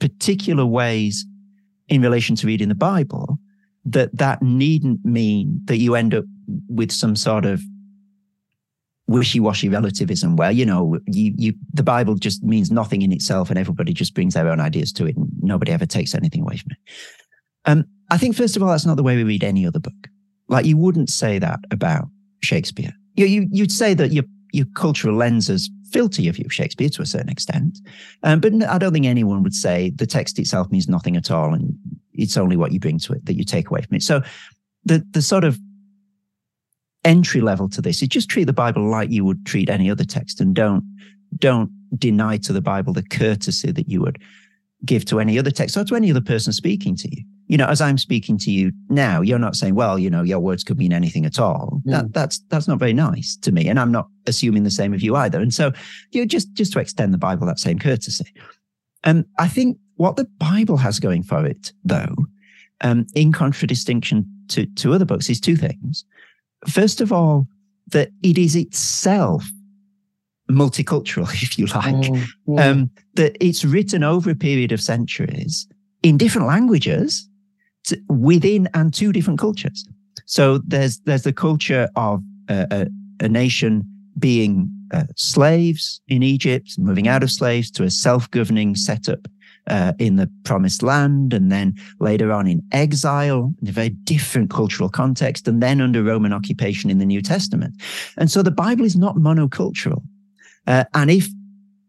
particular ways in relation to reading the Bible, that that needn't mean that you end up with some sort of wishy-washy relativism where you know you you the bible just means nothing in itself and everybody just brings their own ideas to it and nobody ever takes anything away from it um i think first of all that's not the way we read any other book like you wouldn't say that about shakespeare you, you you'd say that your your cultural lenses filter your view of Shakespeare to a certain extent. Um, but I don't think anyone would say the text itself means nothing at all, and it's only what you bring to it that you take away from it. So the the sort of entry level to this is just treat the Bible like you would treat any other text, and don't don't deny to the Bible the courtesy that you would give to any other text or to any other person speaking to you you know, as I'm speaking to you now, you're not saying, well, you know, your words could mean anything at all. Mm. That, that's, that's not very nice to me. And I'm not assuming the same of you either. And so, you know, just, just to extend the Bible that same courtesy. And I think what the Bible has going for it, though, um, in contradistinction to, to other books, is two things. First of all, that it is itself multicultural, if you like, mm, yeah. um, that it's written over a period of centuries in different languages within and two different cultures. So there's there's the culture of a, a, a nation being uh, slaves in Egypt, moving out of slaves to a self-governing setup uh, in the promised land, and then later on in exile in a very different cultural context, and then under Roman occupation in the New Testament. And so the Bible is not monocultural. Uh, and if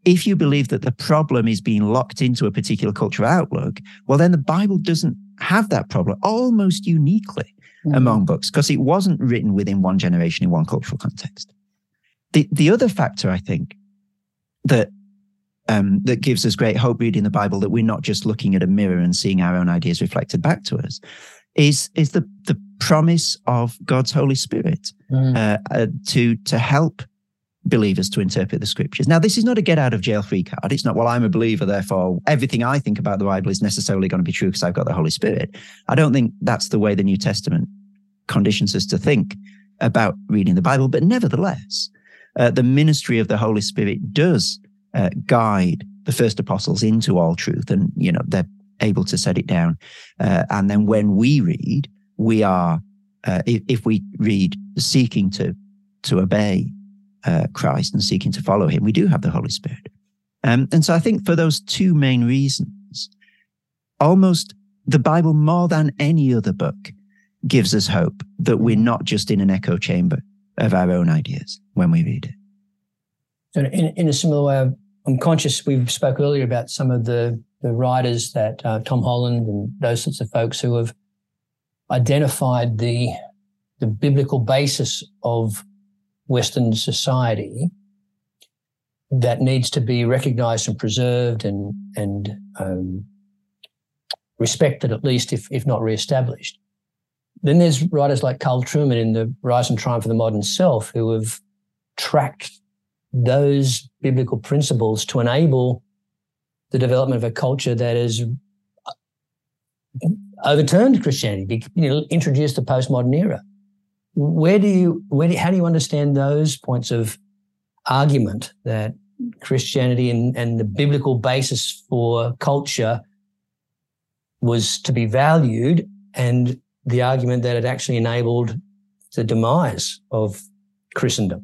if you believe that the problem is being locked into a particular cultural outlook, well, then the Bible doesn't have that problem almost uniquely mm-hmm. among books because it wasn't written within one generation in one cultural context. The the other factor I think that um, that gives us great hope reading the Bible that we're not just looking at a mirror and seeing our own ideas reflected back to us is is the the promise of God's Holy Spirit mm. uh, uh, to to help believers to interpret the scriptures. Now, this is not a get out of jail free card. It's not, well, I'm a believer, therefore everything I think about the Bible is necessarily going to be true because I've got the Holy Spirit. I don't think that's the way the New Testament conditions us to think about reading the Bible. But nevertheless, uh, the ministry of the Holy Spirit does uh, guide the first apostles into all truth. And, you know, they're able to set it down. Uh, and then when we read, we are, uh, if, if we read seeking to, to obey uh, Christ and seeking to follow him, we do have the Holy Spirit. Um, and so I think for those two main reasons, almost the Bible more than any other book gives us hope that we're not just in an echo chamber of our own ideas when we read it. So in, in a similar way, I'm conscious we spoke earlier about some of the, the writers that uh, Tom Holland and those sorts of folks who have identified the the biblical basis of Western society that needs to be recognized and preserved and and um, respected at least, if if not reestablished. Then there's writers like Carl Trueman in the Rise and Triumph of the Modern Self who have tracked those biblical principles to enable the development of a culture that has overturned Christianity, you know, introduced the postmodern era where do you where do, how do you understand those points of argument that Christianity and, and the biblical basis for culture was to be valued and the argument that it actually enabled the demise of Christendom?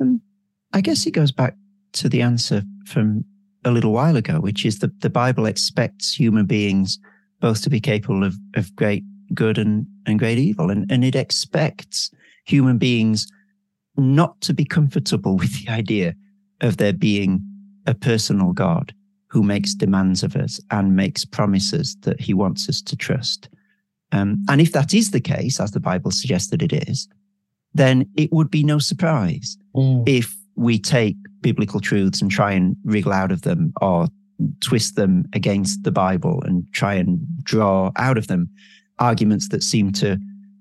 Um, I guess it goes back to the answer from a little while ago, which is that the Bible expects human beings both to be capable of, of great good and, and great evil. And, and it expects human beings not to be comfortable with the idea of there being a personal God who makes demands of us and makes promises that he wants us to trust. Um, and if that is the case, as the Bible suggests that it is, then it would be no surprise mm. if we take biblical truths and try and wriggle out of them or twist them against the Bible and try and draw out of them arguments that seem to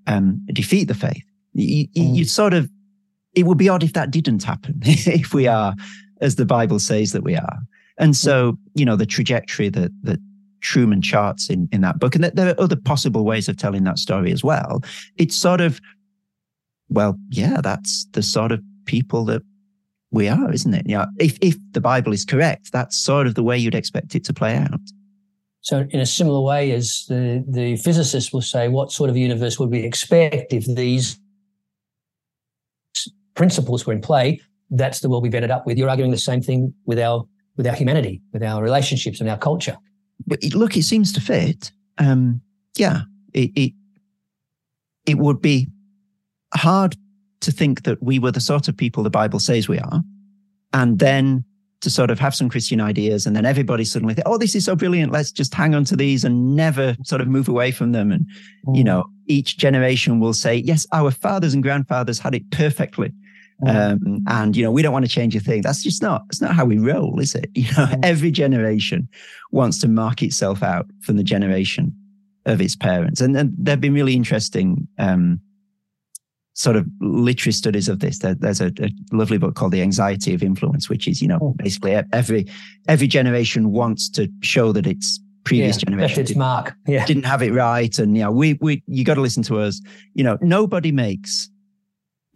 um, defeat the faith. You, mm. you sort of, it would be odd if that didn't happen, if we are as the Bible says that we are. And so, mm. you know, the trajectory that, that Trueman charts in, in that book, and there are other possible ways of telling that story as well. It's sort of, well, yeah, that's the sort of people that we are, isn't it? Yeah. If, if the Bible is correct, that's sort of the way you'd expect it to play out. So, in a similar way as the, the physicists will say, what sort of universe would we expect if these principles were in play? That's the world we've ended up with. You're arguing the same thing with our with our humanity, with our relationships and our culture. But look, it seems to fit. Um, yeah, it, it it would be hard to think that we were the sort of people the Bible says we are, and then to sort of have some Christian ideas, and then everybody suddenly think, "Oh, this is so brilliant! Let's just hang on to these and never sort of move away from them." And mm. you know, each generation will say, "Yes, our fathers and grandfathers had it perfectly." Mm. Um, and you know, we don't want to change a thing. That's just not. It's not how we roll, is it? You know, mm. every generation wants to mark itself out from the generation of its parents, and, and there've been really interesting um, sort of literary studies of this. There, there's a, a, lovely book called The Anxiety of Influence, which is you know mm. basically every every generation wants to show that its previous yeah, generation its mark. Yeah. didn't have it right, and you know we we you got to listen to us. You know, nobody makes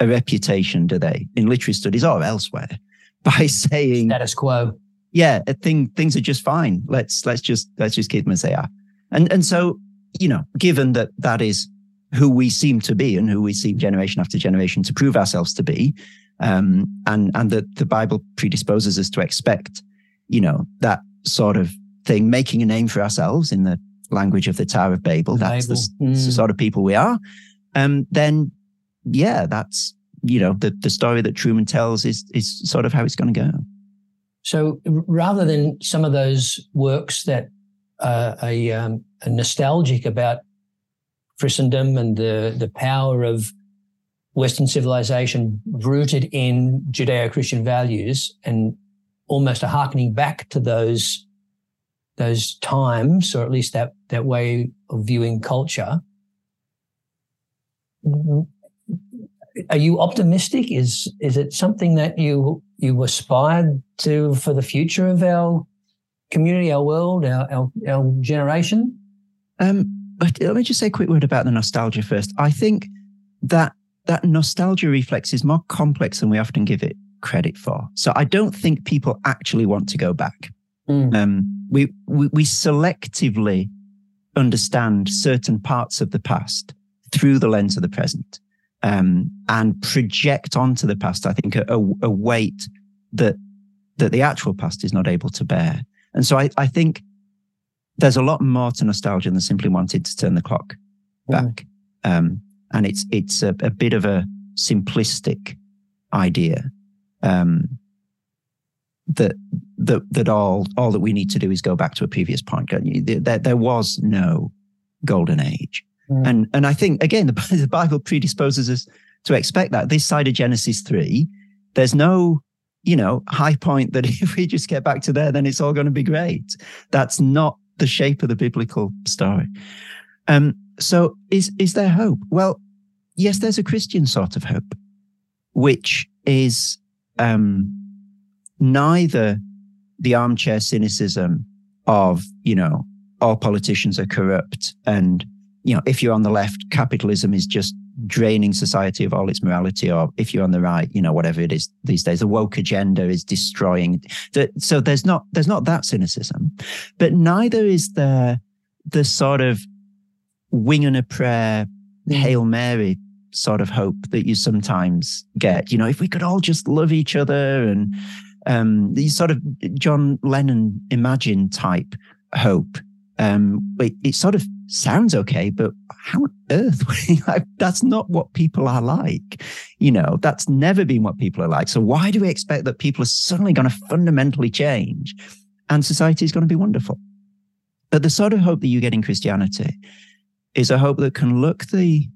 a reputation, do they, in literary studies or elsewhere, by saying status quo. Yeah, thing things are just fine. Let's let's just let's just keep them as they are. And and so you know, given that that is who we seem to be and who we seem generation after generation to prove ourselves to be, um, and and that the Bible predisposes us to expect, you know, that sort of thing, making a name for ourselves in the language of the Tower of Babel. The that's the, mm. the, sort of people we are. Um, then yeah, that's you know the the story that Trueman tells is is sort of how it's going to go. So rather than some of those works that uh, are, um, are nostalgic about Christendom and the the power of Western civilization rooted in Judeo-Christian values and almost a harkening back to those those times, or at least that that way of viewing culture are you optimistic? Is is it something that you you aspired to for the future of our community, our world, our our, our generation? Um, let me just say a quick word about the nostalgia first. I think that that nostalgia reflex is more complex than we often give it credit for. So I don't think people actually want to go back. Mm. Um, we, we we selectively understand certain parts of the past through the lens of the present um, and project onto the past, I think, a, a, weight that that the actual past is not able to bear. And so I, I think there's a lot more to nostalgia than simply wanting to turn the clock back. Mm. Um, and it's it's a, a, bit of a simplistic idea um, that that that all all that we need to do is go back to a previous point. There, there was no golden age. Mm. And and I think again the, the Bible predisposes us to expect that this side of Genesis three, there's no you know high point that if we just get back to there, then it's all going to be great. That's not the shape of the biblical story. Um, so is is there hope? Well, yes, there's a Christian sort of hope, which is um, neither the armchair cynicism of you know all politicians are corrupt and you know, if you're on the left, capitalism is just draining society of all its morality, or if you're on the right, you know, whatever it is these days, the woke agenda is destroying. The, so there's not there's not that cynicism, but neither is there the sort of wing and a prayer, mm. hail mary sort of hope that you sometimes get. You know, if we could all just love each other and um, these sort of John Lennon imagine type hope, um, it, it sort of sounds okay, but how on earth? that's not what people are like. You know, that's never been what people are like. So why do we expect that people are suddenly going to fundamentally change and society is going to be wonderful? But the sort of hope that you get in Christianity is a hope that can look the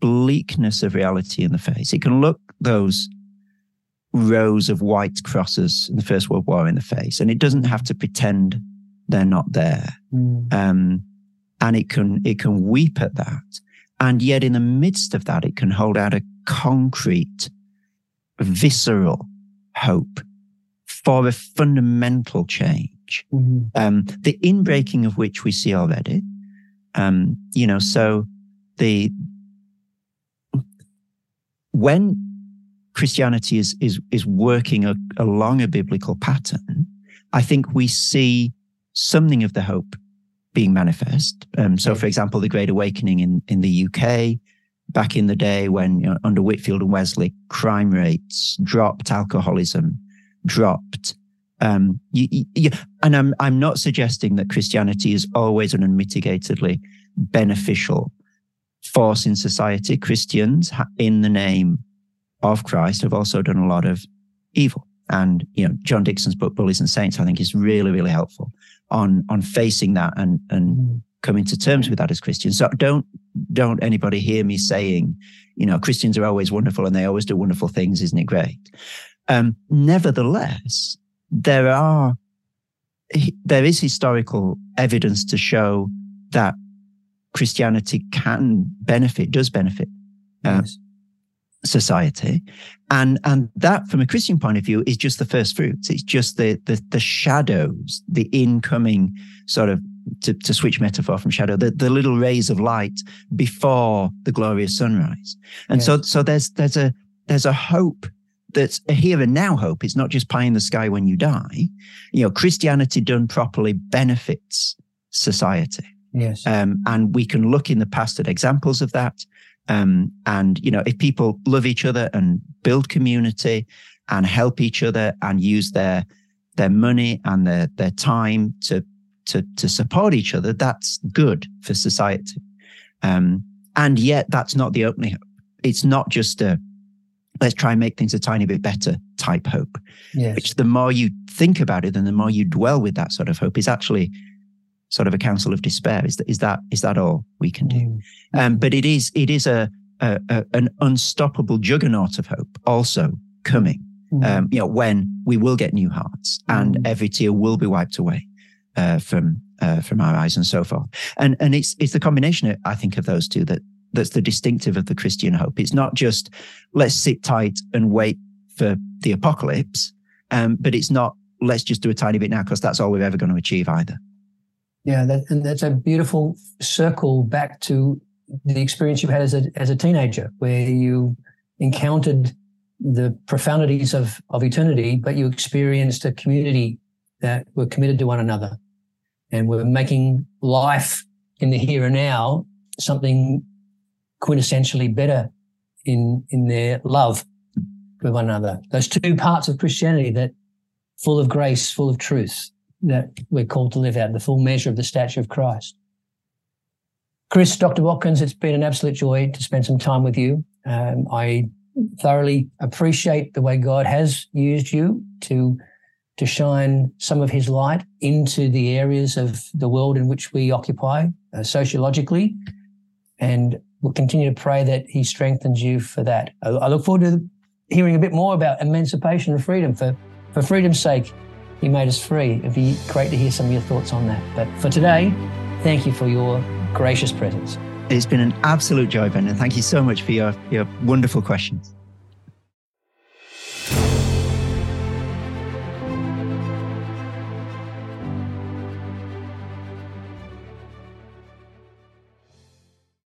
bleakness of reality in the face. It can look those rows of white crosses in the First World War in the face, and it doesn't have to pretend they're not there. Mm. Um, and it can it can weep at that, and yet in the midst of that, it can hold out a concrete, visceral hope for a fundamental change. Mm-hmm. Um, the inbreaking of which we see already. Um, you know, so the when Christianity is is is working a, along a biblical pattern, I think we see something of the hope being manifest. Um, so, for example, the Great Awakening in in the UK back in the day when you know, under Whitefield and Wesley, crime rates dropped, alcoholism dropped. Um, you, you, and I'm I'm not suggesting that Christianity is always an unmitigatedly beneficial force in society. Christians, in the name of Christ have also done a lot of evil. And, you know, John Dickson's book, Bullies and Saints, I think is really, really helpful on, on facing that and, and mm. coming to terms with that as Christians. So don't, don't anybody hear me saying, you know, Christians are always wonderful and they always do wonderful things. Isn't it great? Um, nevertheless, there are, there is historical evidence to show that Christianity can benefit, does benefit uh, yes society. And, and that from a Christian point of view is just the first fruits. It's just the, the, the shadows, the incoming sort of, to, to switch metaphor from shadow, the, the little rays of light before the glorious sunrise. And yes. so, so there's, there's a, there's a hope that's a here and now hope. It's not just pie in the sky when you die. You know, Christianity done properly benefits society. Yes. Um, and we can look in the past at examples of that. Um, and, you know, if people love each other and build community and help each other and use their, their money and their, their time to, to, to support each other, that's good for society. Um, and yet that's not the opening. It's not just a, let's try and make things a tiny bit better type hope, yes. which the more you think about it and the more you dwell with that sort of hope is actually sort of a counsel of despair. Is that is that is that all we can do? Mm. Um, but it is it is a, a, a, an unstoppable juggernaut of hope also coming. Mm. Um, you know when we will get new hearts and mm. every tear will be wiped away uh, from uh, from our eyes and so forth. And and it's it's the combination I think of those two that that's the distinctive of the Christian hope. It's not just let's sit tight and wait for the apocalypse, um, but it's not let's just do a tiny bit now because that's all we're ever going to achieve either. Yeah, that, and that's a beautiful circle back to the experience you had as a as a teenager, where you encountered the profundities of of eternity, but you experienced a community that were committed to one another, and were making life in the here and now something quintessentially better in in their love with one another. Those two parts of Christianity that full of grace, full of truth, that we're called to live out, the full measure of the stature of Christ. Chris, Dr. Watkins, it's been an absolute joy to spend some time with you. Um, I thoroughly appreciate the way God has used you to to shine some of His light into the areas of the world in which we occupy uh, sociologically, and we'll continue to pray that He strengthens you for that. I, I look forward to hearing a bit more about emancipation and freedom for for freedom's sake. He made us free. It'd be great to hear some of your thoughts on that. But for today, thank you for your gracious presence. It's been an absolute joy, Ben, and Thank you so much for your, your wonderful questions.